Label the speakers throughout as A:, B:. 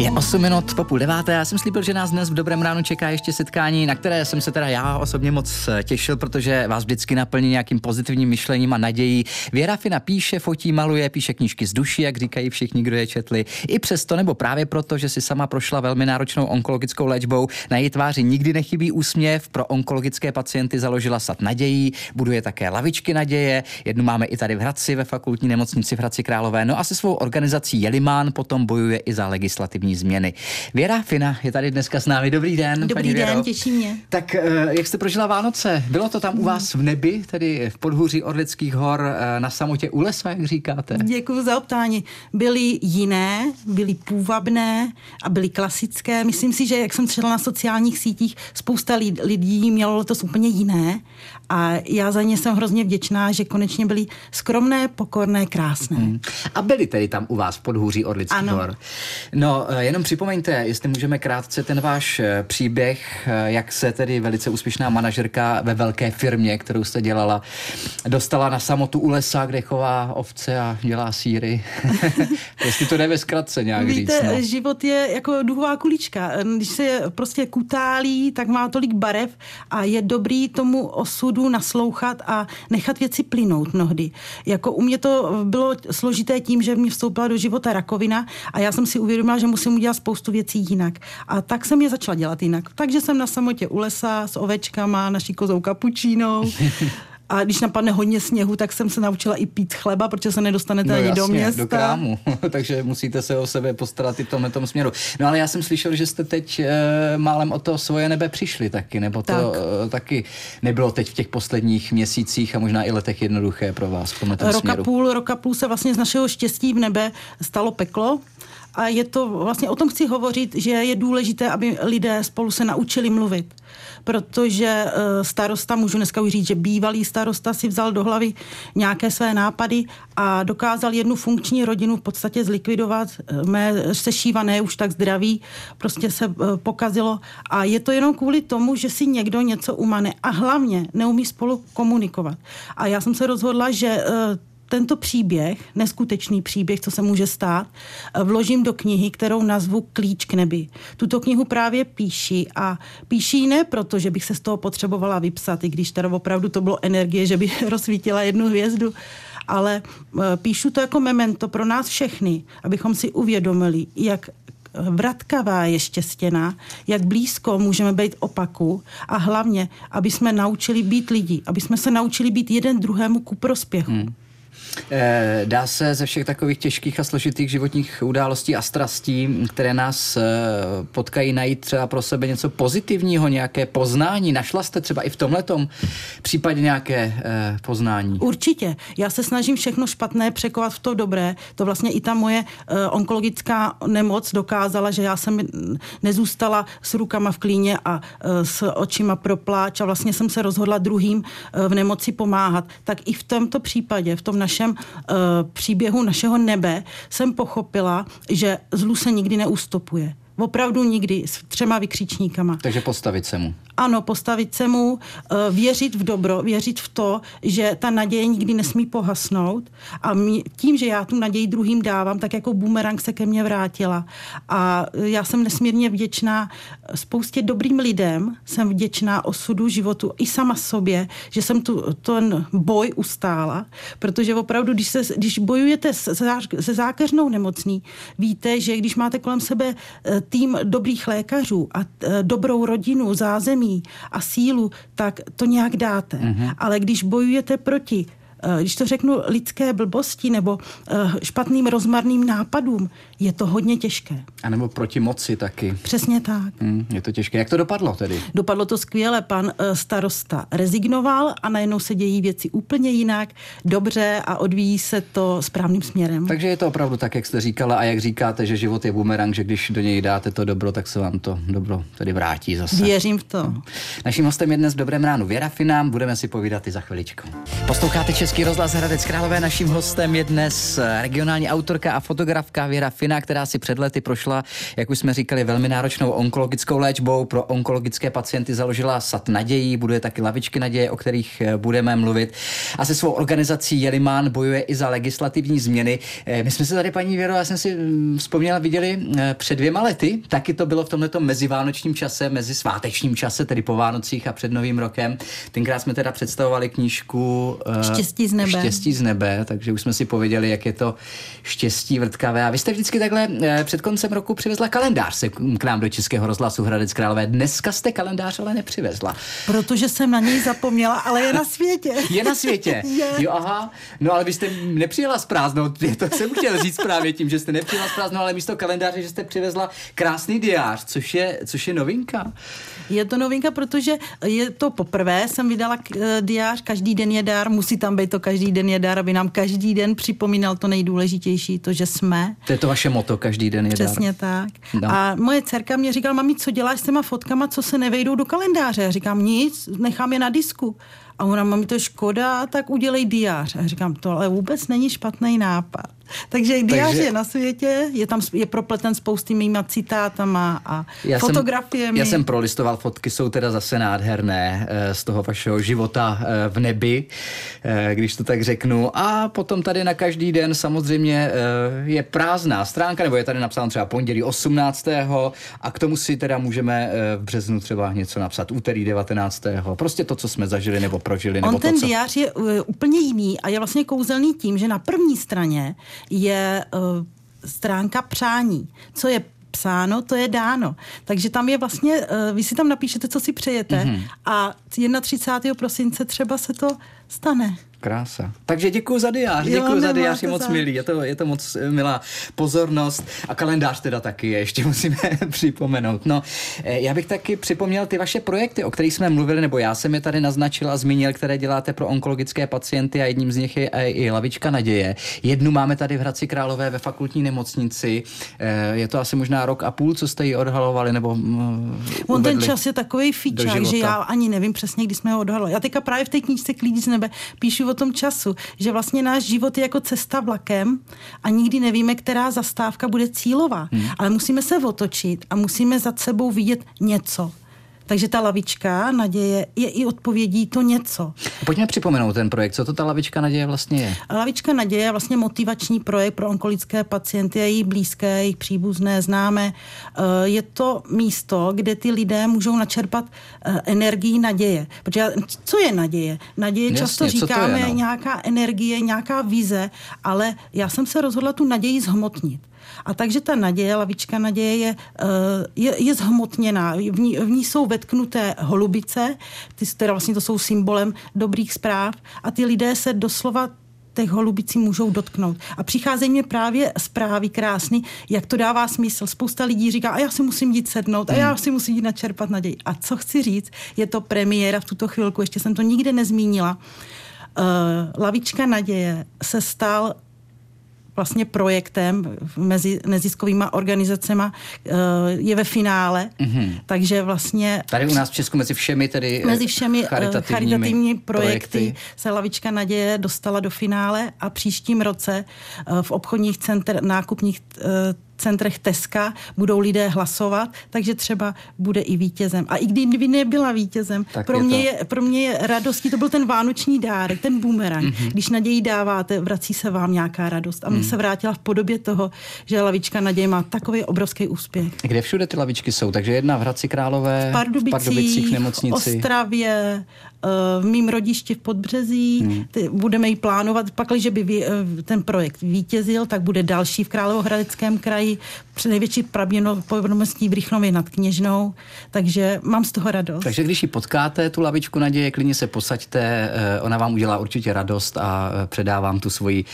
A: Je 8 minut po půl deváté. Já jsem slíbil, že nás dnes v dobrém ránu čeká ještě setkání, na které jsem se teda já osobně moc eh, těšil, protože vás vždycky naplní nějakým pozitivním myšlením a nadějí. Věra Fina píše, fotí, maluje, píše knížky z duší, jak říkají všichni, kdo je četli. I přesto, nebo právě proto, že si sama prošla velmi náročnou onkologickou léčbou, na její tváři nikdy nechybí úsměv. Pro onkologické pacienty založila sad nadějí, buduje také lavičky naděje. Jednu máme i tady v Hradci ve fakultní nemocnici v Hradci Králové. No a se svou organizací Jelimán potom bojuje i za legislativní pozitivní změny. Věra Fina je tady dneska s námi. Dobrý den.
B: Dobrý paní den, Věro. těší mě.
A: Tak eh, jak jste prožila Vánoce? Bylo to tam u vás v nebi, tedy v podhůří Orlických hor, eh, na samotě u lesa, jak říkáte?
B: Děkuji za optání. Byly jiné, byly půvabné a byly klasické. Myslím si, že jak jsem třeba na sociálních sítích, spousta lidí mělo to úplně jiné a já za ně jsem hrozně vděčná, že konečně byly skromné, pokorné, krásné. Hmm.
A: A byly tedy tam u vás v podhůří Orlických ano. hor? No, eh, jenom připomeňte, jestli můžeme krátce ten váš eh, příběh, eh, jak se tedy velice úspěšná manažerka ve velké firmě, kterou jste dělala, dostala na samotu u lesa, kde chová ovce a dělá síry. jestli to jde ve zkratce nějak
B: Víte,
A: říct. No.
B: život je jako duhová kulička. Když se prostě kutálí, tak má tolik barev a je dobrý tomu osudu naslouchat a nechat věci plynout mnohdy. Jako u mě to bylo složité tím, že mě vstoupila do života rakovina a já jsem si uvědomila, že musím udělat spoustu věcí jinak. A tak jsem je začala dělat jinak. Takže jsem na samotě u lesa s ovečkama, naší kozou kapučínou. A když napadne hodně sněhu, tak jsem se naučila i pít chleba, protože se nedostanete no, ani jasně, do města.
A: do krámu, takže musíte se o sebe postarat i v tomhle tom směru. No ale já jsem slyšel, že jste teď e, málem o to svoje nebe přišli taky, nebo to tak. e, taky nebylo teď v těch posledních měsících a možná i letech jednoduché pro vás v tomhle
B: roka
A: směru.
B: Půl, roka půl se vlastně z našeho štěstí v nebe stalo peklo a je to vlastně o tom chci hovořit, že je důležité, aby lidé spolu se naučili mluvit. Protože eh, starosta, můžu dneska už říct, že bývalý starosta si vzal do hlavy nějaké své nápady a dokázal jednu funkční rodinu v podstatě zlikvidovat. Eh, mé sešívané už tak zdraví prostě se eh, pokazilo a je to jenom kvůli tomu, že si někdo něco umane a hlavně neumí spolu komunikovat. A já jsem se rozhodla, že tento příběh, neskutečný příběh, co se může stát, vložím do knihy, kterou nazvu Klíč k nebi. Tuto knihu právě píši a píši ne proto, že bych se z toho potřebovala vypsat, i když teda opravdu to bylo energie, že by rozsvítila jednu hvězdu, ale e, píšu to jako memento pro nás všechny, abychom si uvědomili, jak vratkavá je štěstěná, jak blízko můžeme být opaku a hlavně, aby jsme naučili být lidi, aby jsme se naučili být jeden druhému ku prospěchu. Hmm.
A: Eh, dá se ze všech takových těžkých a složitých životních událostí a strastí, které nás eh, potkají, najít třeba pro sebe něco pozitivního, nějaké poznání? Našla jste třeba i v tomhletom případě nějaké eh, poznání?
B: Určitě. Já se snažím všechno špatné překovat v to dobré. To vlastně i ta moje onkologická nemoc dokázala, že já jsem nezůstala s rukama v klíně a s očima pro pláč a vlastně jsem se rozhodla druhým v nemoci pomáhat. Tak i v tomto případě, v tom našem našem uh, příběhu našeho nebe jsem pochopila, že zlu se nikdy neustupuje. Opravdu nikdy s třema vykřičníkama.
A: Takže postavit se mu.
B: Ano, postavit se mu, eh, věřit v dobro, věřit v to, že ta naděje nikdy nesmí pohasnout a tím, že já tu naději druhým dávám, tak jako bumerang se ke mně vrátila. A já jsem nesmírně vděčná spoustě dobrým lidem, jsem vděčná osudu životu i sama sobě, že jsem tu ten boj ustála, protože opravdu, když, se, když bojujete se, se zákeřnou nemocný, víte, že když máte kolem sebe eh, tým dobrých lékařů a eh, dobrou rodinu, zázemí, a sílu, tak to nějak dáte. Mm-hmm. Ale když bojujete proti když to řeknu, lidské blbosti nebo eh, špatným rozmarným nápadům, je to hodně těžké.
A: A nebo proti moci taky.
B: Přesně tak.
A: Hmm, je to těžké. Jak to dopadlo tedy?
B: Dopadlo to skvěle. Pan eh, starosta rezignoval a najednou se dějí věci úplně jinak, dobře a odvíjí se to správným směrem.
A: Takže je to opravdu tak, jak jste říkala a jak říkáte, že život je bumerang, že když do něj dáte to dobro, tak se vám to dobro tedy vrátí zase.
B: Věřím v to.
A: Naším hostem je dnes v Dobrém ránu Věra Finám, budeme si povídat i za chviličku. Posloucháte Český rozhlas Hradec Králové. Naším hostem je dnes regionální autorka a fotografka Věra Fina, která si před lety prošla, jak už jsme říkali, velmi náročnou onkologickou léčbou. Pro onkologické pacienty založila sad nadějí, buduje taky lavičky naděje, o kterých eh, budeme mluvit. A se svou organizací Jelimán bojuje i za legislativní změny. Eh, my jsme se tady, paní Věro, já jsem si mm, vzpomněla, viděli eh, před dvěma lety, taky to bylo v tomto mezivánočním čase, mezi svátečním čase, tedy po Vánocích a před Novým rokem. Tenkrát jsme teda představovali knížku
B: Štěstí z nebe.
A: Štěstí z nebe, takže už jsme si pověděli, jak je to štěstí vrtkavé. A vy jste vždycky takhle eh, před koncem roku přivezla kalendář se k nám do Českého rozhlasu Hradec Králové. Dneska jste kalendář ale nepřivezla.
B: Protože jsem na něj zapomněla, ale je na světě.
A: Je na světě?
B: je.
A: Jo, aha. No ale vy jste nepřijela z prázdnou, to jsem chtěl říct právě tím, že jste nepřijela z prázdnou, ale místo kalendáře, že jste přivezla krásný diář, což je, což je novinka.
B: Je to novinka, protože je to poprvé, jsem vydala eh, diář, každý den je dár, musí tam být to každý den je dar, aby nám každý den připomínal to nejdůležitější, to, že jsme.
A: To je to vaše moto, každý den je
B: Přesně
A: dar.
B: tak. No. A moje dcerka mě říkala, mami, co děláš s těma fotkama, co se nevejdou do kalendáře? Já říkám, nic, nechám je na disku. A ona, mami, to je škoda, tak udělej diář. A říkám, to ale vůbec není špatný nápad. Takže diář Takže... je na světě, je tam je propleten spousty mýma citátama a já fotografiemi.
A: Jsem, já jsem prolistoval, fotky jsou teda zase nádherné eh, z toho vašeho života eh, v nebi, eh, když to tak řeknu. A potom tady na každý den samozřejmě je prázdná stránka, nebo je tady napsáno třeba pondělí 18. a k tomu si teda můžeme v březnu třeba něco napsat, úterý 19. Prostě to, co jsme zažili nebo prožili.
B: On
A: nebo
B: ten to, co...
A: diář
B: je úplně jiný a je vlastně kouzelný tím, že na první straně je uh, stránka přání. Co je psáno, to je dáno. Takže tam je vlastně, uh, vy si tam napíšete, co si přejete mm-hmm. a 31. prosince třeba se to stane.
A: Krása. Takže děkuji za diář, děkuji za diář, je moc za... milý, je to, je to moc eh, milá pozornost a kalendář teda taky je, ještě musíme připomenout. No, eh, já bych taky připomněl ty vaše projekty, o kterých jsme mluvili, nebo já jsem je tady naznačil a zmínil, které děláte pro onkologické pacienty a jedním z nich je i Lavička naděje. Jednu máme tady v Hradci Králové ve fakultní nemocnici. Eh, je to asi možná rok a půl, co jste ji odhalovali, nebo
B: mm, On ten čas je takový fičák, že já ani nevím přesně, kdy jsme ho odhalovali. Já teďka právě v té knížce Klíč z nebe píšu o tom času, že vlastně náš život je jako cesta vlakem a nikdy nevíme, která zastávka bude cílová. Hmm. Ale musíme se otočit a musíme za sebou vidět něco. Takže ta lavička naděje je i odpovědí to něco.
A: Pojďme připomenout ten projekt. Co to ta lavička naděje vlastně je?
B: Lavička naděje je vlastně motivační projekt pro onkolické pacienty a jejich blízké, jejich příbuzné, známe. Eh, je to místo, kde ty lidé můžou načerpat eh, energii naděje. Protože co je naděje? Naděje Jasně, často říkáme je, no? nějaká energie, nějaká vize, ale já jsem se rozhodla tu naději zhmotnit. A takže ta naděje, lavička naděje je, eh, je, je zhmotněná. V ní, v ní jsou vetknuté holubice, ty, které vlastně to jsou symbolem dobrých zpráv a ty lidé se doslova těch holubicí můžou dotknout. A přicházejí mě právě zprávy krásný, jak to dává smysl. Spousta lidí říká, a já si musím jít sednout, a já hmm. si musím jít načerpat naději. A co chci říct, je to premiéra v tuto chvilku, ještě jsem to nikde nezmínila. Uh, Lavička naděje se stal vlastně projektem mezi neziskovými organizacemi eh, je ve finále, mm-hmm. takže vlastně...
A: Tady u nás v Česku mezi všemi tedy
B: eh, mezi všemi eh, charitativními, charitativní projekty, projekty se Lavička naděje dostala do finále a příštím roce v obchodních center, nákupních centrech Teska budou lidé hlasovat, takže třeba bude i vítězem. A i kdyby nebyla vítězem, tak pro, je mě je, pro mě je radostí, to byl ten vánoční dárek, ten boomerang. Mm-hmm. Když naději dáváte, vrací se vám nějaká radost. A mě mm. se vrátila v podobě toho, že lavička naděje má takový obrovský úspěch.
A: Kde všude ty lavičky jsou? Takže jedna v Hradci Králové,
B: v Pardubicích, v, Pardubicích, v
A: nemocnici.
B: v Ostravě, v mým rodišti v Podbřezí. Hmm. Budeme ji plánovat, pak, když by eh, ten projekt vítězil, tak bude další v Královohradeckém kraji, při největší pravděpodobností v Rychnově nad Kněžnou, takže mám z toho radost.
A: Takže když ji potkáte, tu lavičku naděje, klidně se posaďte, eh, ona vám udělá určitě radost a eh, předá vám tu svoji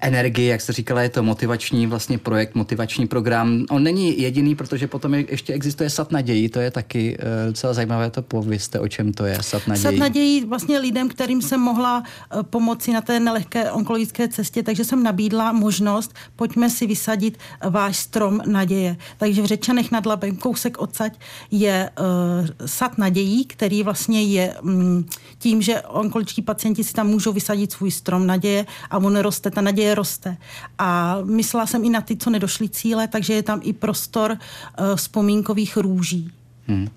A: energii, jak jste říkala, je to motivační vlastně projekt, motivační program. On není jediný, protože potom ještě existuje Sat naději, to je taky docela zajímavé, to pověste, o čem to je Sat naději.
B: Sat nadějí vlastně lidem, kterým jsem mohla eh, pomoci na té nelehké onkologické cestě, takže jsem nabídla možnost, pojďme si vysadit váš strom naděje. Takže v Řečanech nad Labem, kousek odsaď, je uh, sad nadějí, který vlastně je um, tím, že onkologičtí pacienti si tam můžou vysadit svůj strom naděje a on roste, ta naděje roste. A myslela jsem i na ty, co nedošli cíle, takže je tam i prostor uh, vzpomínkových růží. Hmm.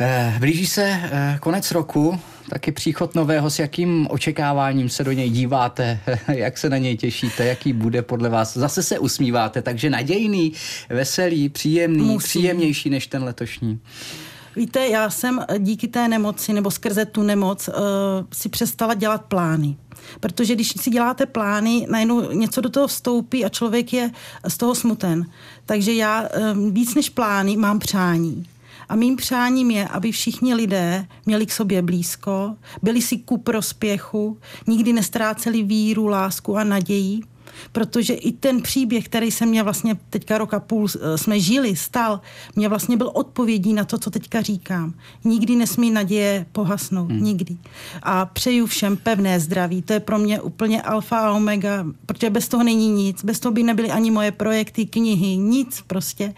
A: Eh, blíží se eh, konec roku, taky příchod nového, s jakým očekáváním se do něj díváte, jak se na něj těšíte, jaký bude podle vás. Zase se usmíváte, takže nadějný, veselý, příjemný, Musí. příjemnější než ten letošní.
B: Víte, já jsem díky té nemoci nebo skrze tu nemoc uh, si přestala dělat plány. Protože když si děláte plány, najednou něco do toho vstoupí a člověk je z toho smuten. Takže já um, víc než plány mám přání. A mým přáním je, aby všichni lidé měli k sobě blízko, byli si ku prospěchu, nikdy nestráceli víru, lásku a naději protože i ten příběh, který se mě vlastně teďka roka půl eh, jsme žili, stal, mě vlastně byl odpovědí na to, co teďka říkám. Nikdy nesmí naděje pohasnout, hmm. nikdy. A přeju všem pevné zdraví, to je pro mě úplně alfa a omega, protože bez toho není nic, bez toho by nebyly ani moje projekty, knihy, nic prostě.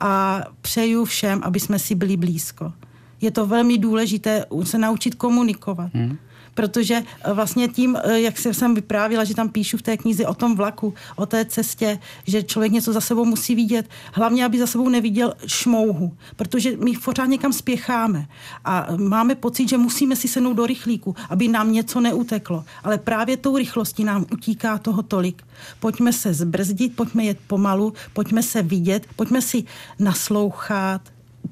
B: A přeju všem, aby jsme si byli blízko. Je to velmi důležité se naučit komunikovat. Hmm protože eh, vlastně tím, eh, jak jsem vyprávila, že tam píšu v té knize o tom vlaku, o té cestě, že člověk něco za sebou musí vidět, hlavně, aby za sebou neviděl šmouhu, protože my pořád někam spěcháme a máme pocit, že musíme si sednout do rychlíku, aby nám něco neuteklo. Ale právě tou rychlostí nám utíká toho tolik. Pojďme se zbrzdit, pojďme jet pomalu, pojďme se vidět, pojďme si naslouchat,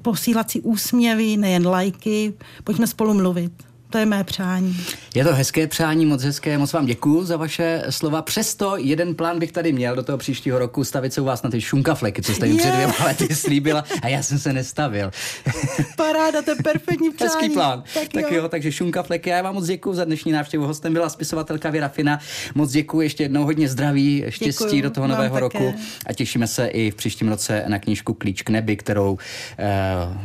B: posílat si úsměvy, nejen lajky, pojďme spolu mluvit. To je mé přání.
A: Je to hezké přání, moc hezké, moc vám děkuji za vaše slova. Přesto jeden plán bych tady měl do toho příštího roku stavit se u vás na ty šunkafleky, co jste mi před dvěma lety slíbila a já jsem se nestavil.
B: Paráda, to je perfektní přání.
A: Hezký plán. Tak, tak jo. jo, takže šunkafleky. Já vám moc děkuji za dnešní návštěvu. Hostem byla spisovatelka Věra Fina. Moc děkuji ještě jednou hodně zdraví, štěstí děkuju, do toho nového roku a těšíme se i v příštím roce na knížku Klíč k nebi, kterou eh,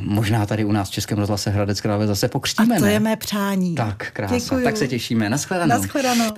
A: možná tady u nás v Českém rozhlase Hradec Králové zase pokřtíme.
B: A to ne? je mé přání
A: Tak, krása. Děkuju. Tak se těšíme. Naschledanou.
B: Naschledanou.